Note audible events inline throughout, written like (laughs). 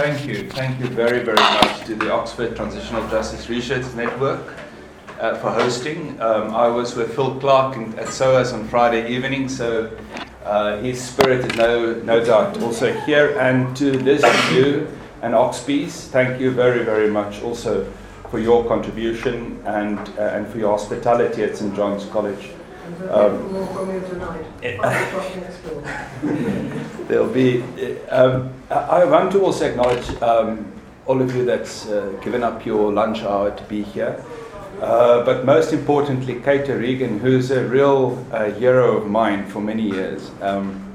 thank you. Thank you very, very much to the Oxford Transitional Justice Research Network uh, for hosting. Um, I was with Phil Clark in, at SOAS on Friday evening, so uh, his spirit is no, no doubt also here. And to this you and Oxbees, thank you very, very much also for your contribution and, uh, and for your hospitality at St. John's College. Um, more from you tonight. there'll be. Um, I want to also acknowledge um, all of you that's uh, given up your lunch hour to be here. Uh, but most importantly, Kate O'Regan, who's a real uh, hero of mine for many years. Um,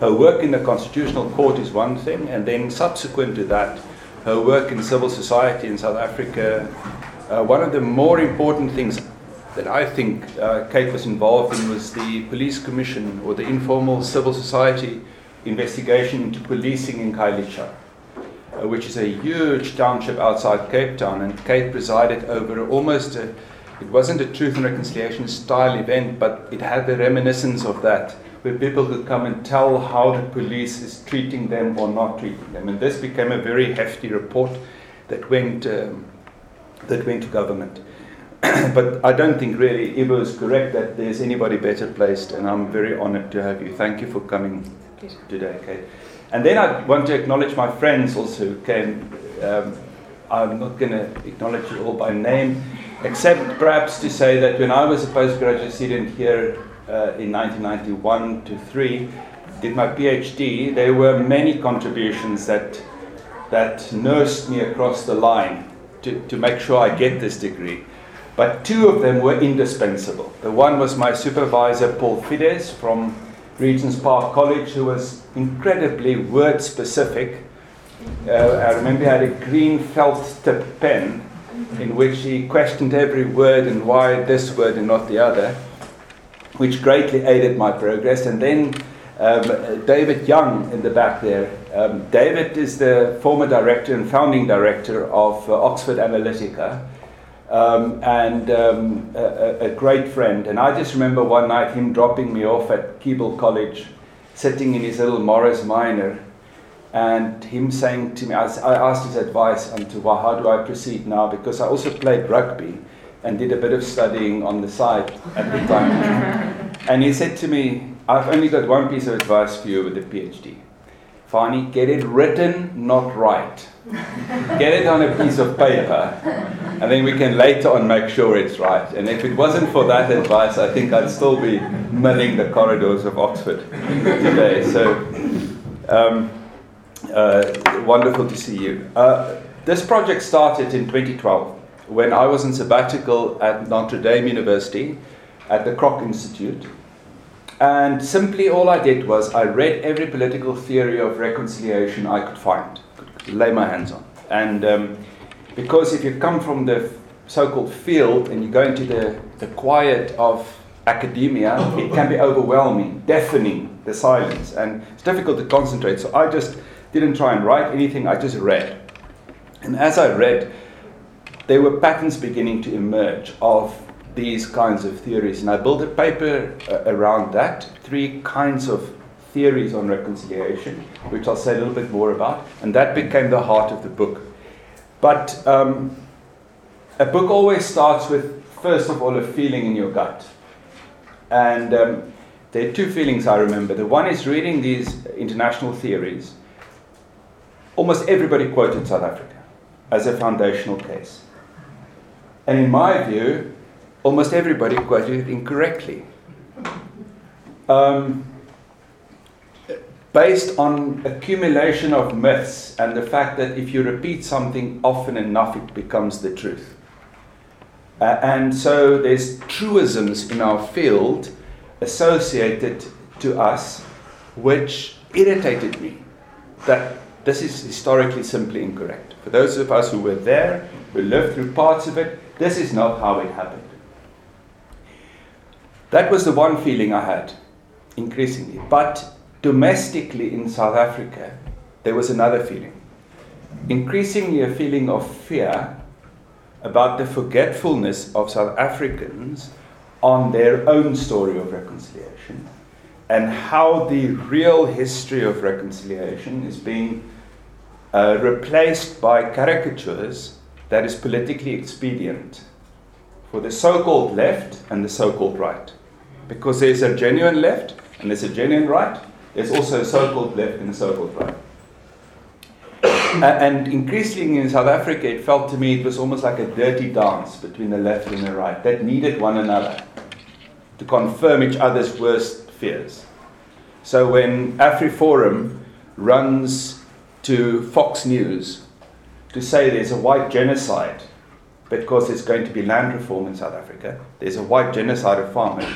her work in the Constitutional Court is one thing, and then subsequent to that, her work in civil society in South Africa. Uh, one of the more important things that I think uh, Kate was involved in was the Police Commission or the informal civil society investigation into policing in Khayelitsha, uh, which is a huge township outside Cape Town. And Kate presided over almost a, it wasn't a truth and reconciliation style event, but it had the reminiscence of that, where people could come and tell how the police is treating them or not treating them. And this became a very hefty report that went, um, that went to government. (clears throat) but I don't think really Ivo is correct that there's anybody better placed, and I'm very honored to have you. Thank you for coming today, Kate. And then I want to acknowledge my friends also who came. Um, I'm not going to acknowledge you all by name, except perhaps to say that when I was a postgraduate student here uh, in 1991 to 3, did my PhD, there were many contributions that, that nursed me across the line to, to make sure I get this degree. But two of them were indispensable. The one was my supervisor, Paul Fiddes from Regent's Park College, who was incredibly word specific. Uh, I remember he had a green felt tip pen in which he questioned every word and why this word and not the other, which greatly aided my progress. And then um, David Young in the back there. Um, David is the former director and founding director of uh, Oxford Analytica um, and um, a, a, great friend. And I just remember one night him dropping me off at Keble College, sitting in his little Morris Minor, and him saying to me, I, I asked his advice onto well, how do I proceed now, because I also played rugby and did a bit of studying on the side at the time. (laughs) and he said to me, I've only got one piece of advice for you with a PhD. Fanie, get it written, not right. Get it on a piece of paper, and then we can later on make sure it's right. And if it wasn't for that advice, I think I'd still be milling the corridors of Oxford today. So, um, uh, wonderful to see you. Uh, this project started in 2012 when I was in sabbatical at Notre Dame University at the Kroc Institute and simply all I did was I read every political theory of reconciliation I could find, lay my hands on. And um, because if you come from the so called field and you go into the, the quiet of academia, it can be overwhelming, deafening, the silence, and it's difficult to concentrate. So I just didn't try and write anything, I just read. And as I read, there were patterns beginning to emerge of these kinds of theories. And I built a paper uh, around that, three kinds of theories on reconciliation, which I'll say a little bit more about. And that became the heart of the book. But um, a book always starts with, first of all, a feeling in your gut. And um, there are two feelings I remember. The one is reading these international theories. Almost everybody quoted South Africa as a foundational case. And in my view, almost everybody quoted it incorrectly. Um, based on accumulation of myths and the fact that if you repeat something often enough, it becomes the truth. Uh, and so there's truisms in our field associated to us which irritated me that this is historically simply incorrect. For those of us who were there, who lived through parts of it, this is not how it happened. That was the one feeling I had, increasingly. But domestically in South Africa, there was another feeling. Increasingly, a feeling of fear about the forgetfulness of South Africans on their own story of reconciliation and how the real history of reconciliation is being uh, replaced by caricatures that is politically expedient for the so called left and the so called right. Because there's a genuine left and there's a genuine right, there's also a so called left and a so called right. (coughs) and increasingly in South Africa, it felt to me it was almost like a dirty dance between the left and the right that needed one another to confirm each other's worst fears. So when AfriForum runs to Fox News to say there's a white genocide because there's going to be land reform in South Africa, there's a white genocide of farmers,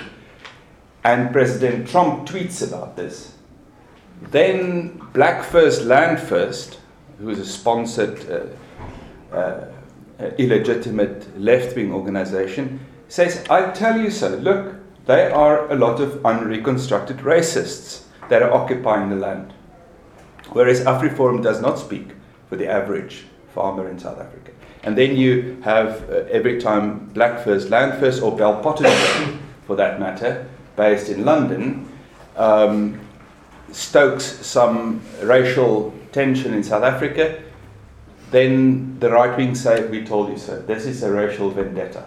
and President Trump tweets about this, then Black First, Land First, who is a sponsored, uh, uh, illegitimate left wing organization, says, I tell you so. Look, they are a lot of unreconstructed racists that are occupying the land. Whereas AfriForum does not speak for the average farmer in South Africa. And then you have uh, every time Black First, Land First, or Bell Pottinger, for that matter, based in London, um, stokes some racial tension in South Africa, then the right wing say, We told you so. This is a racial vendetta.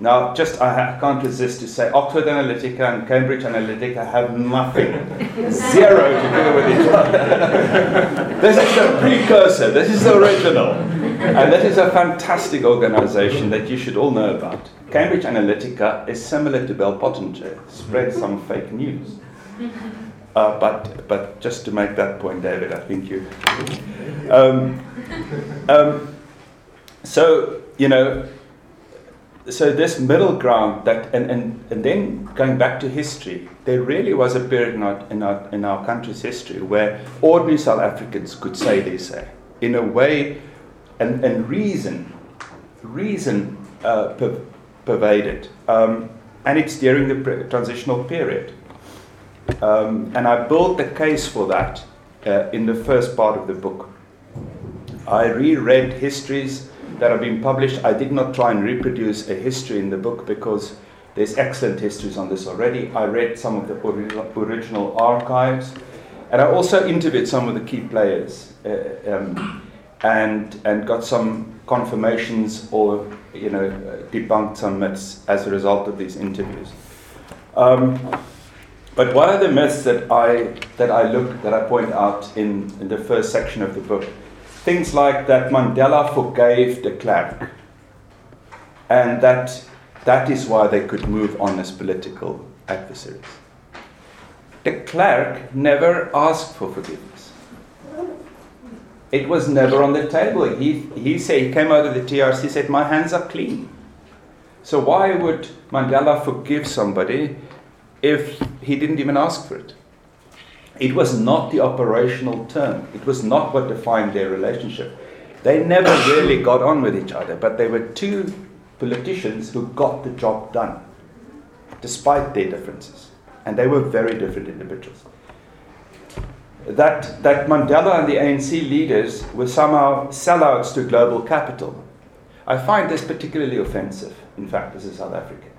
Now, just I, I, can't resist to say Oxford Analytica and Cambridge Analytica have nothing, (laughs) zero to do with each other. (laughs) this is the precursor, this is the original. And that is a fantastic organization that you should all know about. Cambridge Analytica is similar to Bell Pottinger, spread some fake news. Uh, but, but just to make that point, David, I think you. Um, um, so, you know, so this middle ground that and, and, and then going back to history there really was a period in our, in our, in our country's history where ordinary south africans could say they say in a way and, and reason reason uh, per, pervaded um, and it's during the pre- transitional period um, and i built the case for that uh, in the first part of the book i reread histories that have been published. I did not try and reproduce a history in the book because there's excellent histories on this already. I read some of the original archives, and I also interviewed some of the key players uh, um, and and got some confirmations or you know debunked some myths as a result of these interviews. Um, but one of the myths that I that I look that I point out in, in the first section of the book things like that Mandela forgave de Klerk, and that that is why they could move on as political adversaries. De Klerk never asked for forgiveness. It was never on the table. He, he said he came out of the TRC said, My hands are clean. So why would Mandela forgive somebody if he didn't even ask for it? It was not the operational term, it was not what defined their relationship. They never really got on with each other, but they were two politicians who got the job done, despite their differences. And they were very different individuals. That, that Mandela and the ANC leaders were somehow sellouts to global capital. I find this particularly offensive, in fact, as a South African,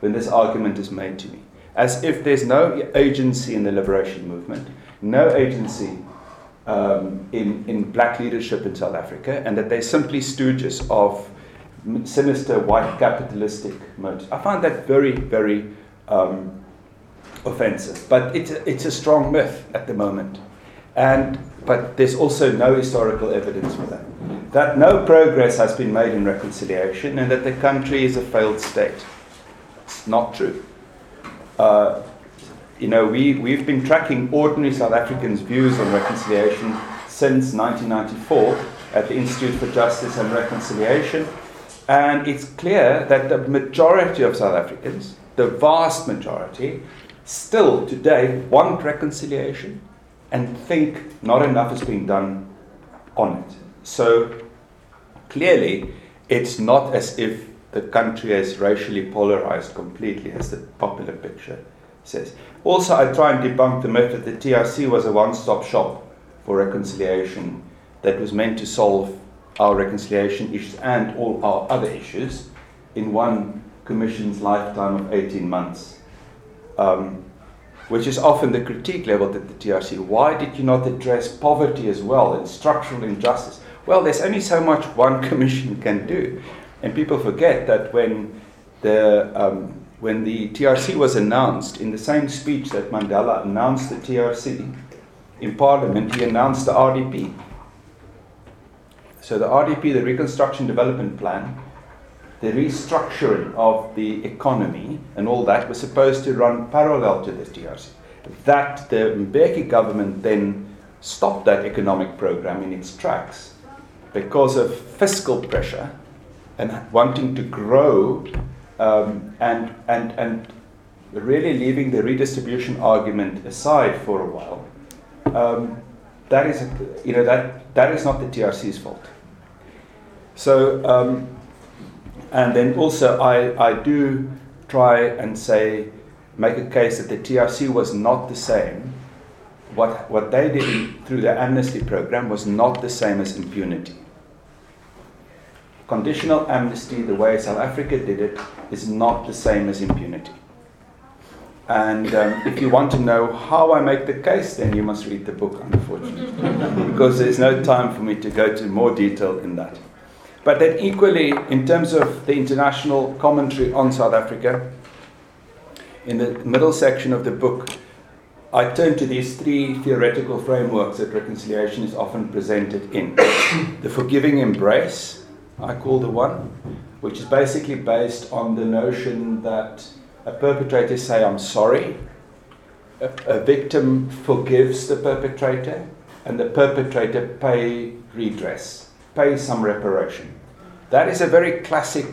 when this argument is made to me as if there's no agency in the liberation movement, no agency um, in, in black leadership in South Africa, and that they're simply stooges of sinister white capitalistic motives. I find that very, very um, offensive. But it's a, it's a strong myth at the moment. And, but there's also no historical evidence for that. That no progress has been made in reconciliation and that the country is a failed state. It's not true uh, you know, we, we've been tracking ordinary South Africans' views on reconciliation since 1994 at the Institute for Justice and Reconciliation. And it's clear that the majority of South Africans, the vast majority, still today want reconciliation and think not enough is being done on it. So clearly, it's not as if the country is racially polarized completely, as the popular picture says. Also, I try and debunk the myth that the TRC was a one stop shop for reconciliation that was meant to solve our reconciliation issues and all our other issues in one commission's lifetime of 18 months. Um, which is often the critique leveled at the TRC. Why did you not address poverty as well and structural injustice? Well, there's only so much one (laughs) commission can do. And people forget that when the, um, when the TRC was announced, in the same speech that Mandela announced the TRC in Parliament, he announced the RDP. So the RDP, the Reconstruction Development Plan, the restructuring of the economy and all that was supposed to run parallel to the TRC. That the Mbeki government then stopped that economic program in its tracks because of fiscal pressure and wanting to grow um, and, and, and really leaving the redistribution argument aside for a while. Um, that is, you know, that, that is not the TRC's fault. So, um, and then also, I, I do try and say, make a case that the TRC was not the same. What, what they did through the amnesty program was not the same as impunity. Conditional amnesty, the way South Africa did it, is not the same as impunity. And um, if you want to know how I make the case, then you must read the book, unfortunately, (laughs) because there's no time for me to go to more detail in that. But then, equally, in terms of the international commentary on South Africa, in the middle section of the book, I turn to these three theoretical frameworks that reconciliation is often presented in. the forgiving embrace, I call the one, which is basically based on the notion that a perpetrator say, I'm sorry, a, a victim forgives the perpetrator, and the perpetrator pay redress pay some reparation. That is a very classic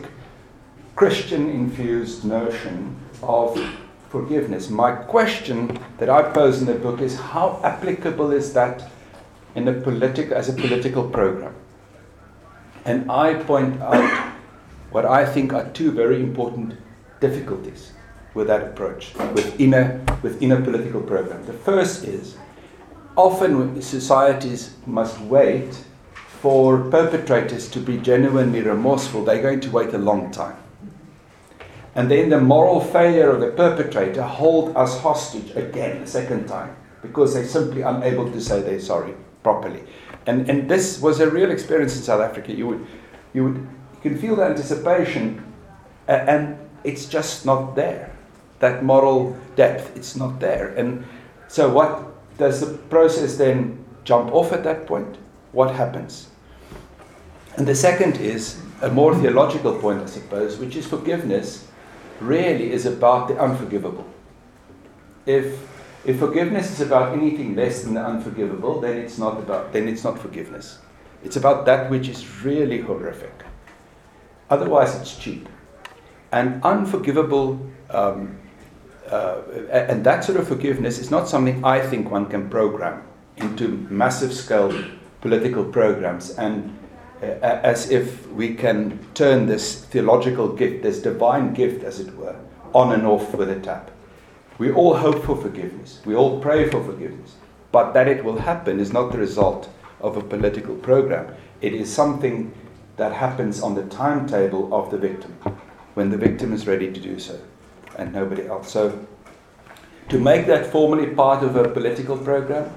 Christian infused notion of forgiveness. My question that I pose in the book is how applicable is that in a political as a political program? And I point out what I think are two very important difficulties with that approach within a, within a political program. The first is often societies must wait for perpetrators to be genuinely remorseful, they're going to wait a long time. And then the moral failure of the perpetrator hold us hostage again, a second time, because they're simply unable to say they're sorry properly. And, and this was a real experience in South Africa. You would, you would, you can feel the anticipation, and it's just not there. That moral depth, it's not there. And so, what does the process then jump off at that point? What happens? And the second is a more theological point, I suppose, which is forgiveness really is about the unforgivable. If, if forgiveness is about anything less than the unforgivable, then it's not about then it's not forgiveness. It's about that which is really horrific. Otherwise, it's cheap. And unforgivable, um, uh, and that sort of forgiveness is not something I think one can program into massive scale political programs. And Uh, as if we can turn this theological gift, this divine gift, as it were, on and off with a tap. We all hope for forgiveness, we all pray for forgiveness, but that it will happen is not the result of a political program. It is something that happens on the timetable of the victim, when the victim is ready to do so, and nobody else. So, to make that formally part of a political program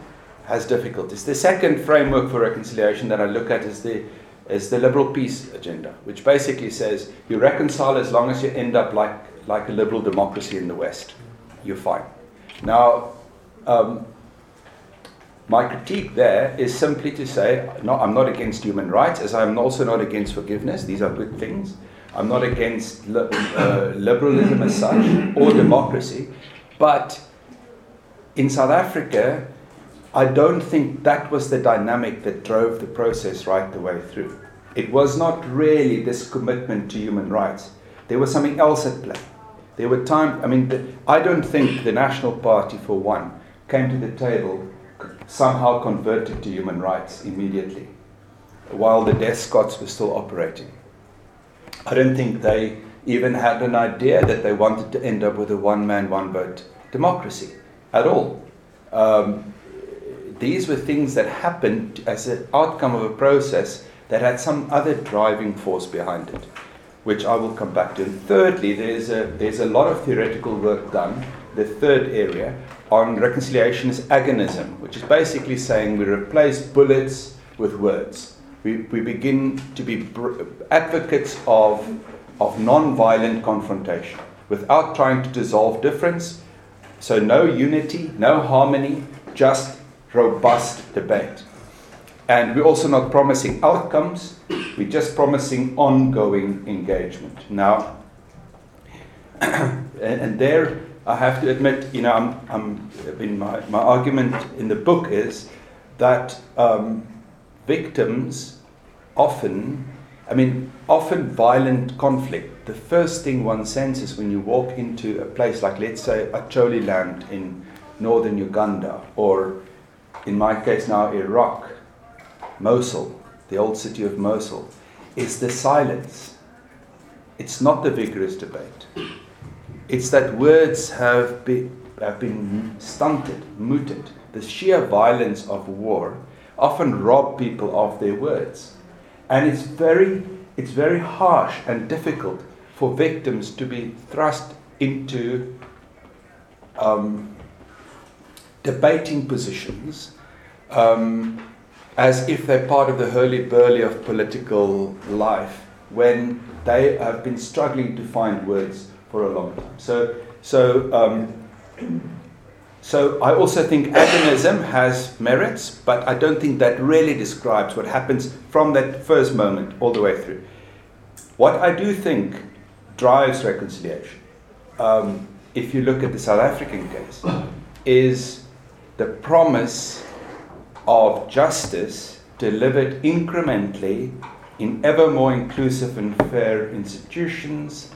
has difficulties. The second framework for reconciliation that I look at is the is the liberal peace agenda, which basically says you reconcile as long as you end up like, like a liberal democracy in the West. You're fine. Now, um, my critique there is simply to say no, I'm not against human rights, as I'm also not against forgiveness. These are good things. I'm not against li- uh, liberalism as such or democracy. But in South Africa, I don't think that was the dynamic that drove the process right the way through. It was not really this commitment to human rights. There was something else at play. There were times, I mean, the, I don't think the National Party, for one, came to the table somehow converted to human rights immediately, while the despots were still operating. I don't think they even had an idea that they wanted to end up with a one man, one vote democracy at all. Um, these were things that happened as an outcome of a process that had some other driving force behind it, which I will come back to. And thirdly, there's a, there's a lot of theoretical work done, the third area, on reconciliation is agonism, which is basically saying we replace bullets with words. We, we begin to be br- advocates of, of non violent confrontation without trying to dissolve difference. So, no unity, no harmony, just robust debate. And we're also not promising outcomes, we're just promising ongoing engagement. Now, (clears throat) and, there I have to admit, you know, I'm, I'm, in my, my argument in the book is that um, victims often, I mean, often violent conflict, the first thing one senses when you walk into a place like, let's say, Acholi land in northern Uganda, or in my case now, Iraq, Mosul, the old city of Mosul, is the silence. It's not the vigorous debate. It's that words have been, have been stunted, muted. The sheer violence of war often rob people of their words. And it's very, it's very harsh and difficult for victims to be thrust into um, debating positions um, as if they're part of the hurly-burly of political life when they have been struggling to find words for a long time. So, so, um, so I also think agonism has merits, but I don't think that really describes what happens from that first moment all the way through. What I do think drives reconciliation, um, if you look at the South African case, is the promise of justice delivered incrementally in ever more inclusive and fair institutions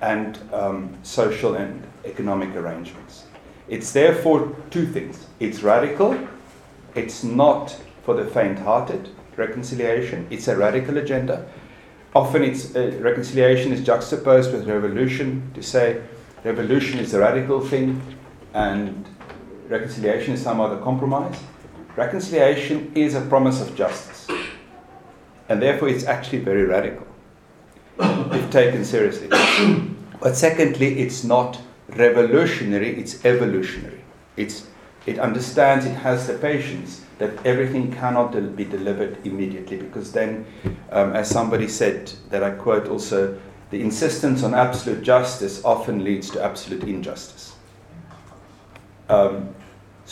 and um, social and economic arrangements. It's therefore two things it's radical, it's not for the faint hearted reconciliation, it's a radical agenda. Often it's uh, reconciliation is juxtaposed with revolution to say revolution is a radical thing and reconciliation is some other compromise. Reconciliation is a promise of justice, and therefore it's actually very radical if taken seriously. but secondly, it's not revolutionary, it's evolutionary. It's, it understands, it has the patience that everything cannot be delivered immediately because then, um, as somebody said, that I quote also, the insistence on absolute justice often leads to absolute injustice. Um,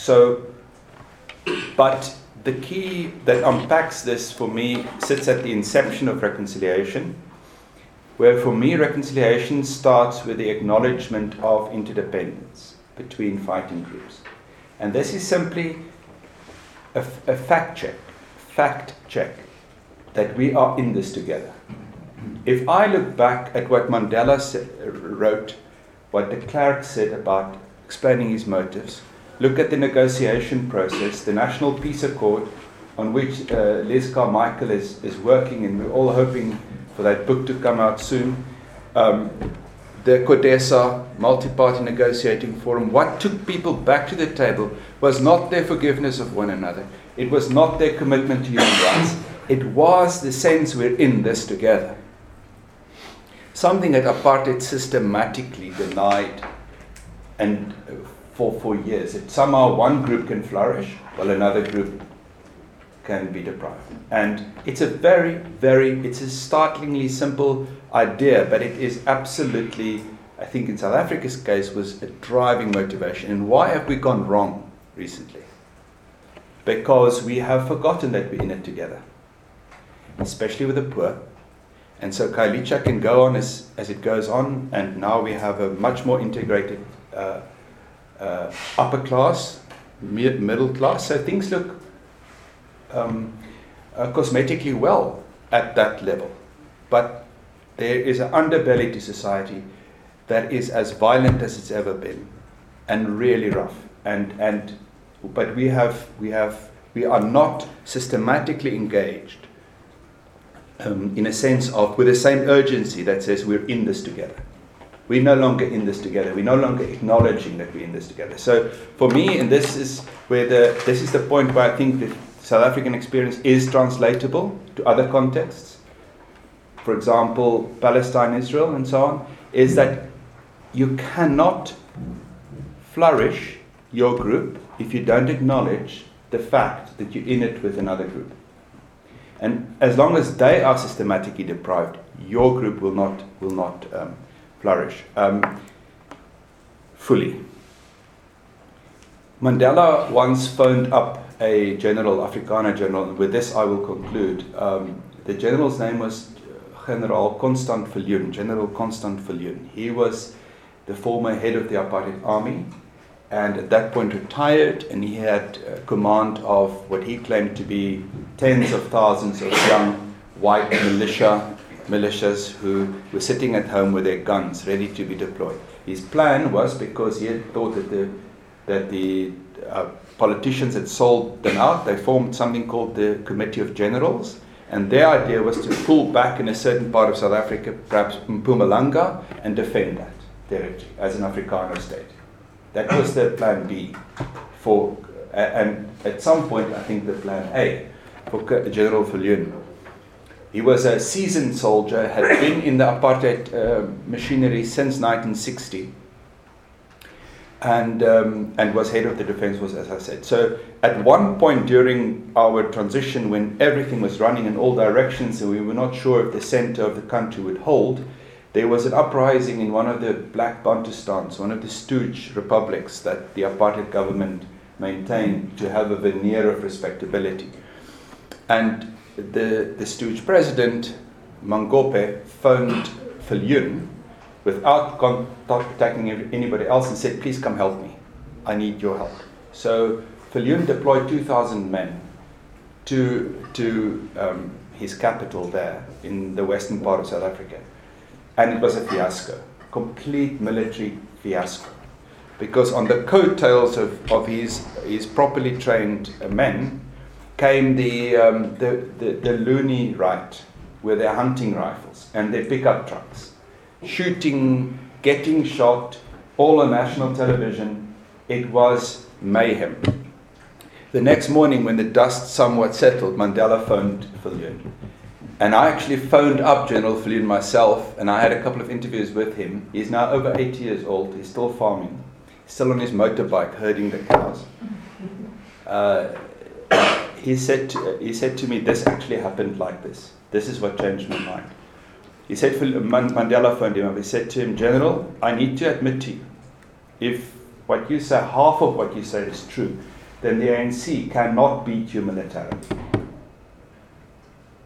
so, but the key that unpacks this for me sits at the inception of reconciliation where for me reconciliation starts with the acknowledgement of interdependence between fighting groups. And this is simply a, a fact check, fact check, that we are in this together. If I look back at what Mandela wrote, what de Klerk said about explaining his motives, look at the negotiation process, the National Peace Accord, on which uh, Liz Carmichael is, is working, and we're all hoping for that book to come out soon. Um, the CODESA multi-party negotiating forum, what took people back to the table was not their forgiveness of one another. It was not their commitment to human rights. It was the sense we're in this together. Something that apartheid systematically denied and for, for years. That somehow one group can flourish while another group can be deprived. And it's a very, very, it's a startlingly simple idea, but it is absolutely, I think in South Africa's case, was a driving motivation. And why have we gone wrong recently? Because we have forgotten that we're in it together, especially with the poor. And so Khayelitsha can go on as, as it goes on, and now we have a much more integrated uh, uh, upper class, middle class. So things look um, uh, cosmetically well at that level. But there is an underbelly to society that is as violent as it's ever been and really rough. And, and, but we, have, we, have, we are not systematically engaged um, in a sense of with the same urgency that says we're in this together. We're no longer in this together. We're no longer acknowledging that we're in this together. So for me, and this is where the this is the point where I think the South African experience is translatable to other contexts, for example, Palestine, Israel, and so on, is that you cannot flourish your group if you don't acknowledge the fact that you're in it with another group. And as long as they are systematically deprived, your group will not, will not um, flourish um, fully. Mandela once phoned up a general, Afrikaner general, and with this I will conclude. Um, the general's name was General Constant Viljoen, General Constant Viljoen. He was the former head of the apartheid army and at that point retired, and he had uh, command of what he claimed to be tens of thousands of young white militia militias who were sitting at home with their guns ready to be deployed. His plan was because he had thought that the that the uh, politicians had sold them out. They formed something called the Committee of Generals, and their idea was to pull back in a certain part of South Africa, perhaps Mpumalanga, and defend that territory as an Afrikaner state. That was their plan B for, and at some point, I think the plan A for General Viljoen. He was a seasoned soldier, had been in the apartheid uh, machinery since 1960, and um, and was head of the defense force, as I said. So at one point during our transition, when everything was running in all directions and we were not sure if the center of the country would hold, there was an uprising in one of the black Bantustans, one of the stooge republics that the apartheid government maintained to have a veneer of respectability. And the, the stooge president, Mangope, phoned Viljoen without contacting anybody else and said, Please come help me. I need your help. So Viljoen deployed 2,000 men to, to um, his capital there in the western part of South Africa and it was a fiasco, complete military fiasco. Because on the coattails of, of his, his properly trained men came the, um, the, the, the loony right with their hunting rifles and their pickup trucks, shooting, getting shot, all on national television. It was mayhem. The next morning, when the dust somewhat settled, Mandela phoned Viljoen and I actually phoned up General Viljoen myself, and I had a couple of interviews with him. He's now over 80 years old. He's still farming. He's still on his motorbike herding the cows. Uh, he, said to, he said to me, This actually happened like this. This is what changed my mind. He said, Mandela phoned him up. He said to him, General, I need to admit to you, if what you say, half of what you say is true, then the ANC cannot beat you militarily.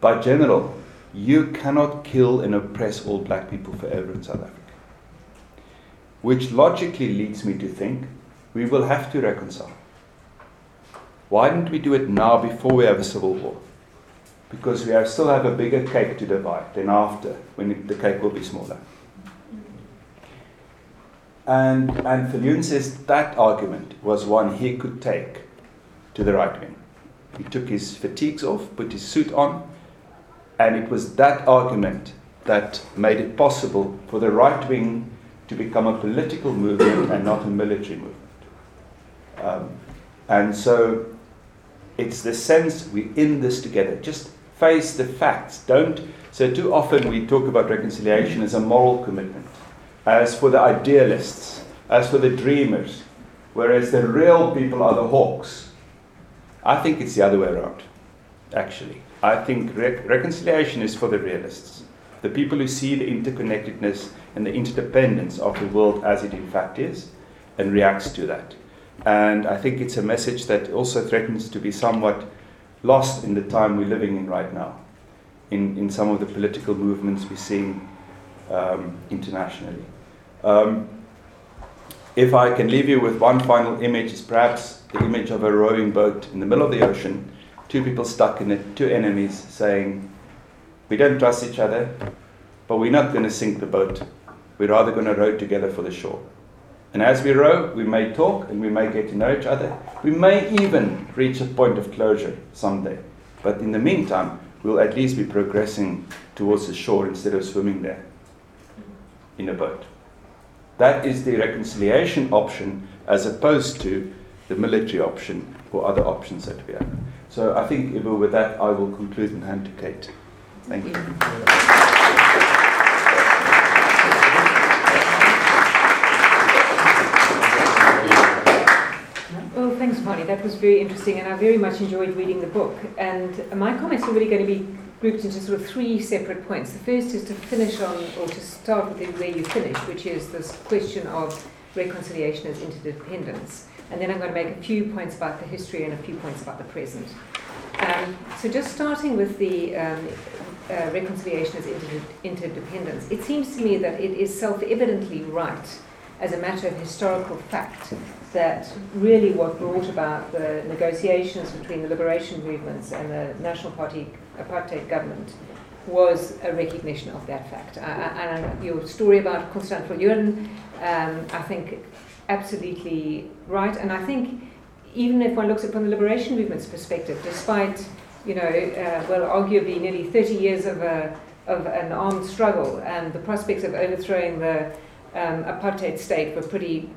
By general, you cannot kill and oppress all black people forever in South Africa. Which logically leads me to think we will have to reconcile. Why didn't we do it now before we have a civil war? Because we have, still have a bigger cake to divide than after, when the cake will be smaller. And, and Viljoen says that argument was one he could take to the right wing. He took his fatigues off, put his suit on, and it was that argument that made it possible for the right wing to become a political movement and not a military movement. Um, and so it's the sense we're in this together. Just face the facts. Don't. So, too often we talk about reconciliation as a moral commitment, as for the idealists, as for the dreamers, whereas the real people are the hawks. I think it's the other way around, actually. I think re- reconciliation is for the realists, the people who see the interconnectedness and the interdependence of the world as it in fact is and reacts to that. And I think it's a message that also threatens to be somewhat lost in the time we're living in right now, in, in some of the political movements we're seeing um, internationally. Um, if I can leave you with one final image, it's perhaps the image of a rowing boat in the middle of the ocean two people stuck in it, two enemies saying, We don't trust each other, but we're not going to sink the boat. We're rather going to row together for the shore. And as we row, we may talk and we may get to know each other. We may even reach a point of closure someday. But in the meantime, we'll at least be progressing towards the shore instead of swimming there in a boat. That is the reconciliation option as opposed to the military option or other options that we have. So I think, Ivo, with that, I will conclude and hand to Kate. Thank you. Well, Marnie. That was very interesting, and I very much enjoyed reading the book. And my comments are really going to be grouped into sort of three separate points. The first is to finish on, or to start with where you finished, which is this question of reconciliation as interdependence. And then I'm going to make a few points about the history and a few points about the present. Um, so, just starting with the um, uh, reconciliation as inter- interdependence, it seems to me that it is self evidently right as a matter of historical fact that really what brought about the negotiations between the liberation movements and the National Party apartheid government was a recognition of that fact. And your story about Constant Viljoen, um, I think, absolutely right. And I think even if one looks at it from the liberation movement's perspective, despite, you know, uh, well, arguably nearly 30 years of, a, of an armed struggle and the prospects of overthrowing the um, apartheid state were pretty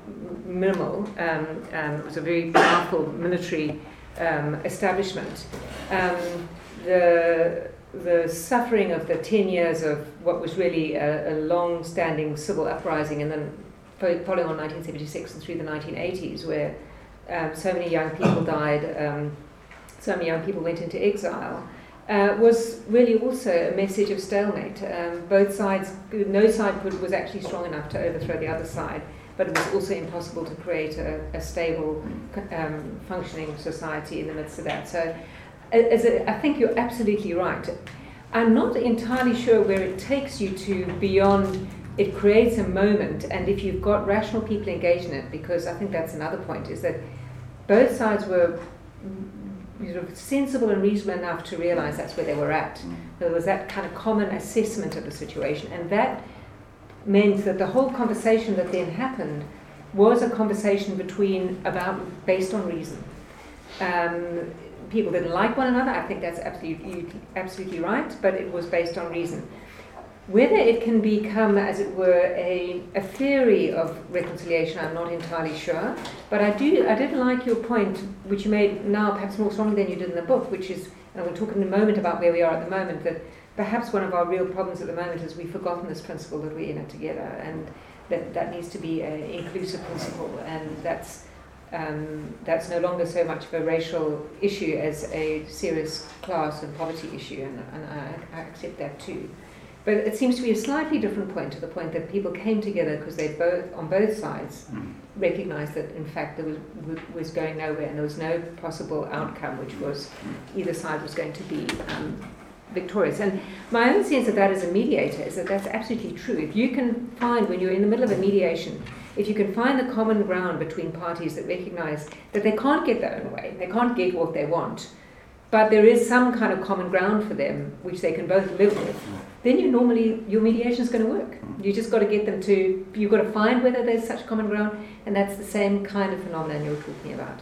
minimal. Um, um, it was a very powerful military um, establishment. Um, the the suffering of the 10 years of what was really a, a long standing civil uprising and then following on 1976 and through the 1980s, where um, so many young people died, um, so many young people went into exile, uh, was really also a message of stalemate. Um, both sides, no side was actually strong enough to overthrow the other side, but it was also impossible to create a, a stable, um, functioning society in the midst of that. So as a, I think you're absolutely right. I'm not entirely sure where it takes you to beyond it creates a moment, and if you've got rational people engaged in it, because I think that's another point, is that both sides were sort of sensible and reasonable enough to realize that's where they were at. Mm. There was that kind of common assessment of the situation, and that meant that the whole conversation that then happened was a conversation between about based on reason. Um, people didn't like one another. I think that's absolutely absolutely right, but it was based on reason. Whether it can become, as it were, a, a theory of reconciliation, I'm not entirely sure. But I do I did like your point, which you made now perhaps more strongly than you did in the book, which is, and we'll talk in a moment about where we are at the moment, that perhaps one of our real problems at the moment is we've forgotten this principle that we're in it together, and that that needs to be an inclusive principle, and that's um, that's no longer so much of a racial issue as a serious class and poverty issue, and, and I, I, accept that too. But it seems to be a slightly different point to the point that people came together because they both, on both sides, mm. recognized that in fact there was, was going nowhere and there was no possible outcome, which was either side was going to be um, victorious. And my own sense of that as a mediator is that that's absolutely true. If you can find, when you're in the middle of a mediation, if you can find the common ground between parties that recognize that they can't get their own way, they can't get what they want, but there is some kind of common ground for them which they can both live with, then you normally your mediation is going to work. You just got to get them to you've got to find whether there's such common ground, and that's the same kind of phenomenon you're talking about.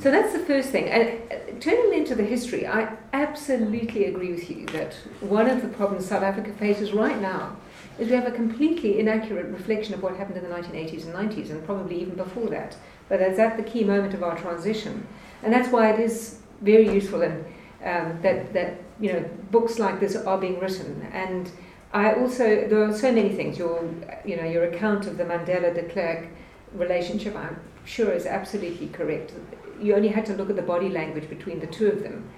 So that's the first thing. And uh, turning into the history, I absolutely agree with you that one of the problems South Africa faces right now is we have a completely inaccurate reflection of what happened in the 1980s and 90s, and probably even before that. But that's at the key moment of our transition. And that's why it is very useful and um, that, that you know books like this are being written. And I also there are so many things. Your you know your account of the Mandela de Klerk relationship, I'm sure, is absolutely correct. You only had to look at the body language between the two of them.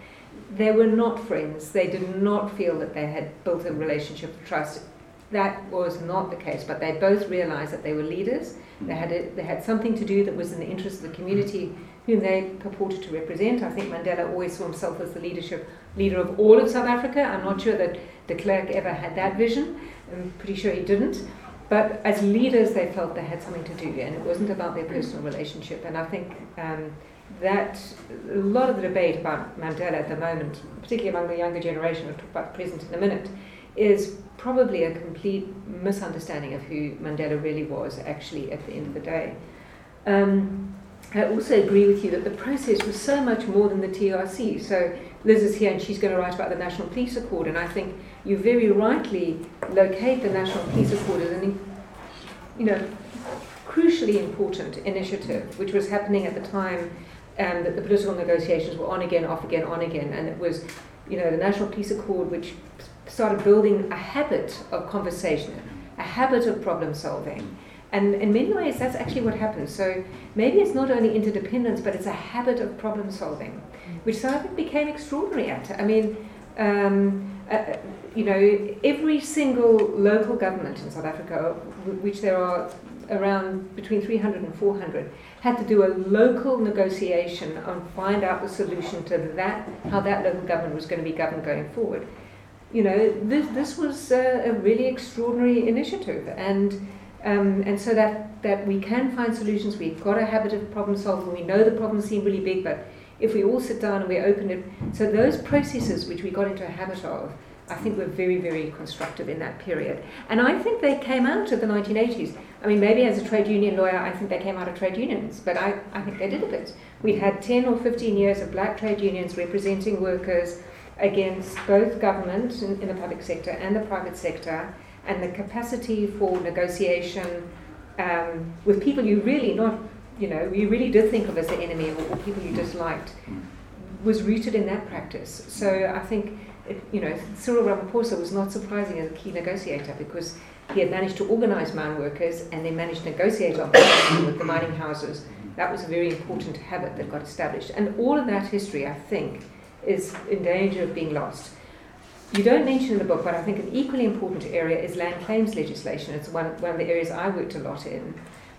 They were not friends. They did not feel that they had built a relationship of trust that was not the case, but they both realized that they were leaders. They had, a, they had something to do that was in the interest of the community whom they purported to represent. I think Mandela always saw himself as the leadership leader of all of South Africa. I'm not sure that de Klerk ever had that vision. I'm pretty sure he didn't. But as leaders, they felt they had something to do, and it wasn't about their personal relationship. And I think um, that a lot of the debate about Mandela at the moment, particularly among the younger generation, we'll talk about the present in a minute, is probably a complete misunderstanding of who Mandela really was actually at the end of the day. Um, I also agree with you that the process was so much more than the TRC. So Liz is here and she's going to write about the National Peace Accord, and I think you very rightly locate the National Peace Accord as an, you know, crucially important initiative, which was happening at the time um, that the political negotiations were on again, off again, on again, and it was, you know, the National Peace Accord, which started building a habit of conversation, a habit of problem solving, And in many ways, that's actually what happens. So maybe it's not only interdependence, but it's a habit of problem solving, which South Africa became extraordinary at. I mean, um, uh, you know, every single local government in South Africa, which there are around between 300 and 400, had to do a local negotiation and find out the solution to that, how that local government was going to be governed going forward. You know, this, this was a, a really extraordinary initiative, and um, and so that, that we can find solutions. We've got a habit of problem solving. We know the problems seem really big, but if we all sit down and we open it, so those processes which we got into a habit of, I think were very, very constructive in that period. And I think they came out of the 1980s. I mean, maybe as a trade union lawyer, I think they came out of trade unions, but I, I think they did a bit. We'd had 10 or 15 years of black trade unions representing workers against both government in, in the public sector and the private sector, and the capacity for negotiation um, with people you really not, you know, you really did think of as the enemy or, or people you disliked was rooted in that practice. So I think it, you know, Cyril Ramaphosa was not surprising as a key negotiator because he had managed to organize mine workers and then managed to negotiate on with the mining houses. That was a very important habit that got established. And all of that history, I think, is in danger of being lost. You don't mention in the book, but I think an equally important area is land claims legislation. It's one, one of the areas I worked a lot in,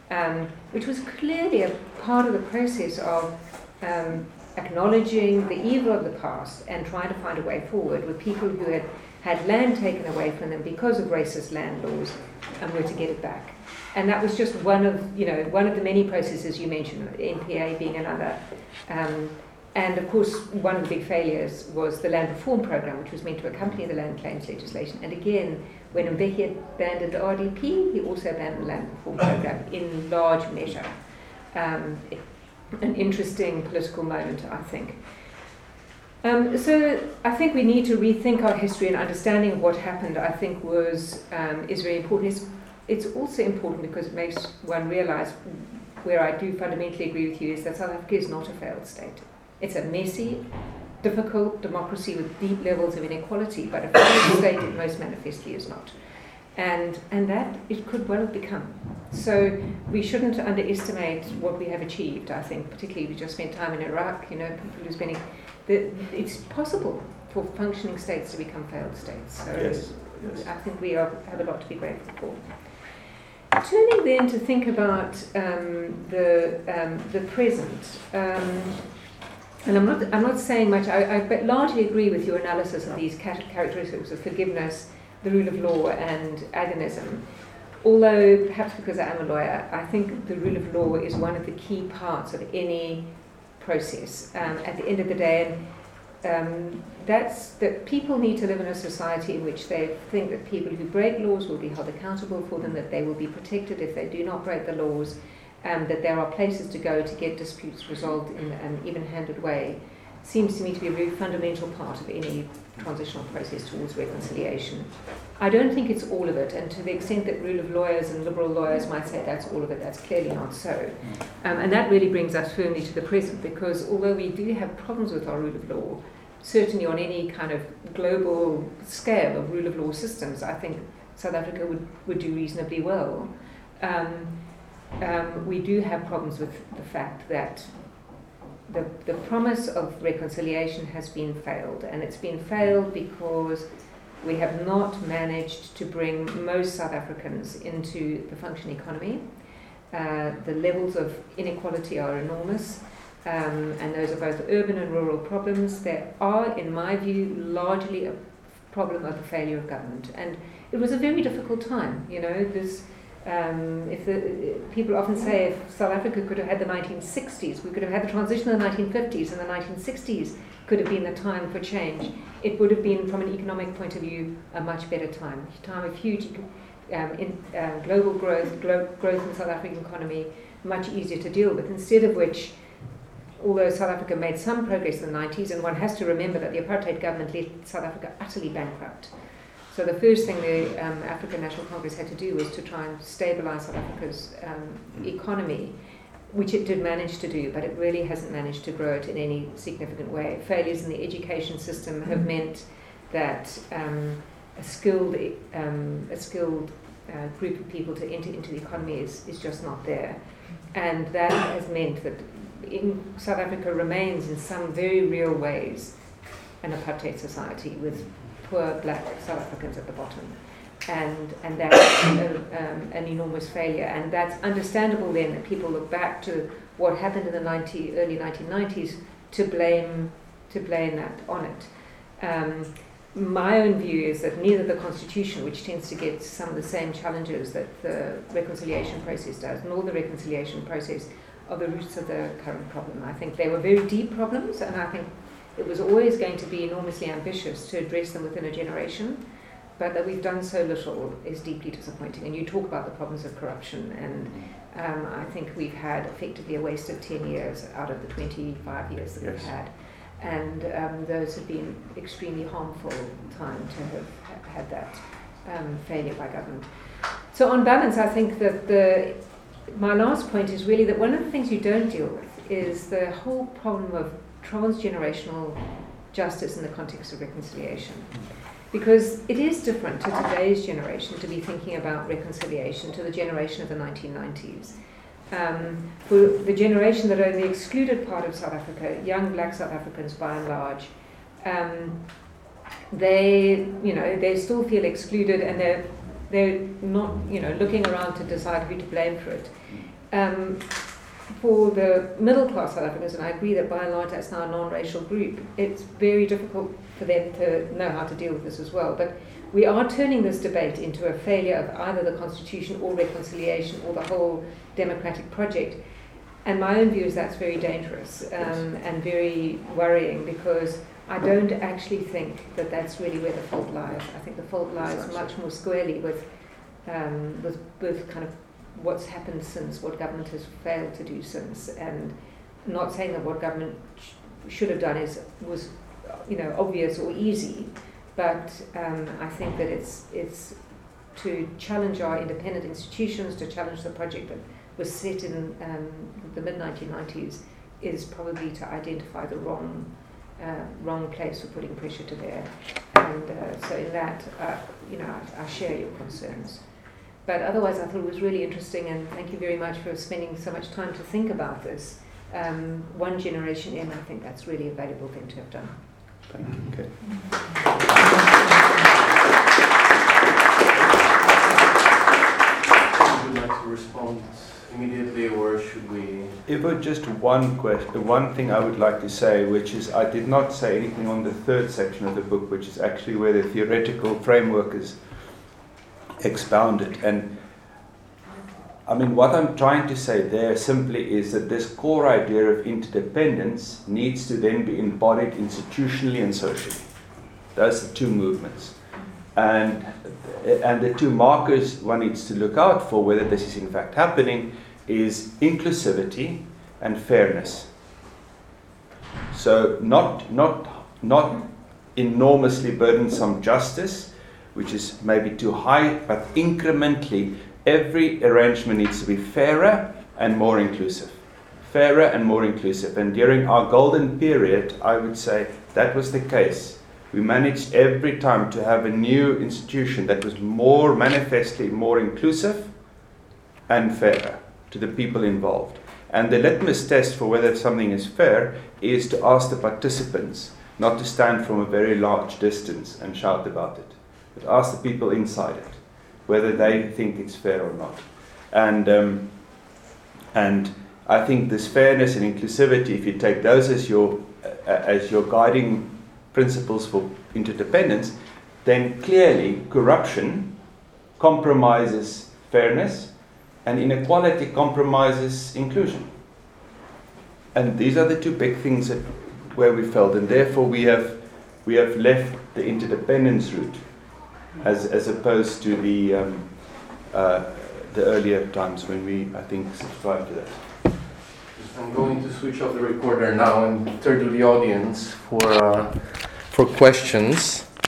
um, which was clearly a part of the process of um, acknowledging the evil of the past and trying to find a way forward with people who had had land taken away from them because of racist land laws and were to get it back. And that was just one of, you know, one of the many processes you mentioned, NPA being another. Um, and of course, one of the big failures was the land reform program, which was meant to accompany the land claims legislation. And again, when Mbeki abandoned the RDP, he also abandoned the land reform program (coughs) in large measure. Um, an interesting political moment, I think. Um, so I think we need to rethink our history and understanding of what happened. I think was um, is very important. It's, it's also important because it makes one realise where I do fundamentally agree with you is that South Africa is not a failed state. It's a messy, difficult democracy with deep levels of inequality, but a failed state it most manifestly is not and and that it could well have become. So we shouldn't underestimate what we have achieved. I think, particularly we just spent time in Iraq. You know, people who spending. The, it's possible for functioning states to become failed states. So yes, yes. I think we are, have a lot to be grateful for. Turning then to think about um, the um, the present. Um, and I'm not, I'm not saying much, I, I largely agree with your analysis of these characteristics of forgiveness, the rule of law and agonism. Although, perhaps because I am a lawyer, I think the rule of law is one of the key parts of any process. Um, at the end of the day, um, that's that people need to live in a society in which they think that people who break laws will be held accountable for them, that they will be protected if they do not break the laws, um, that there are places to go to get disputes resolved in an even-handed way seems to me to be a very fundamental part of any transitional process towards reconciliation. I don't think it's all of it, and to the extent that rule of lawyers and liberal lawyers might say that's all of it, that's clearly not so. Um, and that really brings us firmly to the present, because although we do have problems with our rule of law, certainly on any kind of global scale of rule of law systems, I think South Africa would, would do reasonably well. Um, um, we do have problems with the fact that the, the promise of reconciliation has been failed, and it's been failed because we have not managed to bring most South Africans into the functioning economy. Uh, the levels of inequality are enormous, um, and those are both urban and rural problems. There are, in my view, largely a problem of the failure of government, and it was a very difficult time. You know, this um, if the, people often say if South Africa could have had the 1960s, we could have had the transition of the 1950s, and the 1960s could have been the time for change. It would have been, from an economic point of view, a much better time. A time of huge um, in, uh, global growth, glo- growth in the South African economy, much easier to deal with. Instead of which, although South Africa made some progress in the 90s, and one has to remember that the apartheid government left South Africa utterly bankrupt. So the first thing the um, African National Congress had to do was to try and stabilise South Africa's um, economy, which it did manage to do, but it really hasn't managed to grow it in any significant way. Failures in the education system have meant that um, a skilled, um, a skilled uh, group of people to enter into the economy is, is just not there. And that has meant that in South Africa remains in some very real ways an apartheid society with poor black South Africans at the bottom. And, and that's a, um, an enormous failure. And that's understandable then that people look back to what happened in the 90, early 1990s to blame, to blame that on it. Um, my own view is that neither the Constitution, which tends to get some of the same challenges that the reconciliation process does, nor the reconciliation process are the roots of the current problem. I think they were very deep problems, and I think it was always going to be enormously ambitious to address them within a generation. But that we've done so little is deeply disappointing. And you talk about the problems of corruption, and um, I think we've had effectively a waste of 10 years out of the 25 years that yes. we've had and um, those have been extremely harmful time to have ha- had that um, failure by government. So on balance, I think that the my last point is really that one of the things you don't deal with is the whole problem of transgenerational justice in the context of reconciliation. Because it is different to today's generation to be thinking about reconciliation to the generation of the 1990s um, for the generation that are the excluded part of South Africa, young black South Africans by and large, um, they, you know, they still feel excluded and they're, they're not, you know, looking around to decide who to blame for it. Um, for the middle class South Africans, and I agree that by and large that's now a non-racial group, it's very difficult for them to know how to deal with this as well. But we are turning this debate into a failure of either the constitution or reconciliation or the whole democratic project. And my own view is that's very dangerous um, and very worrying because I don't actually think that that's really where the fault lies. I think the fault lies much more squarely with, um, with, with kind of what's happened since, what government has failed to do since, and not saying that what government sh- should have done is was, you know, obvious or easy, but um, I think that it's, it's to challenge our independent institutions, to challenge the project that was set in um, the mid 1990s, is probably to identify the wrong, uh, wrong place for putting pressure to bear. And uh, so, in that, uh, you know, I, I, share your concerns. But otherwise, I thought it was really interesting, and thank you very much for spending so much time to think about this. Um, one generation in, I think that's really a valuable thing to have done. Thank you. Okay. Would you like to respond immediately, or should we? If just one question, one thing I would like to say, which is I did not say anything on the third section of the book, which is actually where the theoretical framework is expounded. And I mean, what I'm trying to say there simply is that this core idea of interdependence needs to then be embodied institutionally and socially. Those are two movements. And, and the two markers one needs to look out for whether this is in fact happening is inclusivity and fairness. So, not, not, not enormously burdensome justice, which is maybe too high, but incrementally every arrangement needs to be fairer and more inclusive. Fairer and more inclusive. And during our golden period, I would say that was the case. We managed every time to have a new institution that was more manifestly more inclusive and fairer to the people involved. And the litmus test for whether something is fair is to ask the participants not to stand from a very large distance and shout about it, but ask the people inside it whether they think it's fair or not. And, um, and I think this fairness and inclusivity, if you take those as your, uh, as your guiding principles for interdependence, then clearly corruption compromises fairness and inequality compromises inclusion. And these are the two big things that, where we felt, and therefore we have, we have left the interdependence route as, as opposed to the, um, uh, the earlier times when we, I think, subscribed to that. I'm going to switch off the recorder now and turn to the audience for, uh, for questions.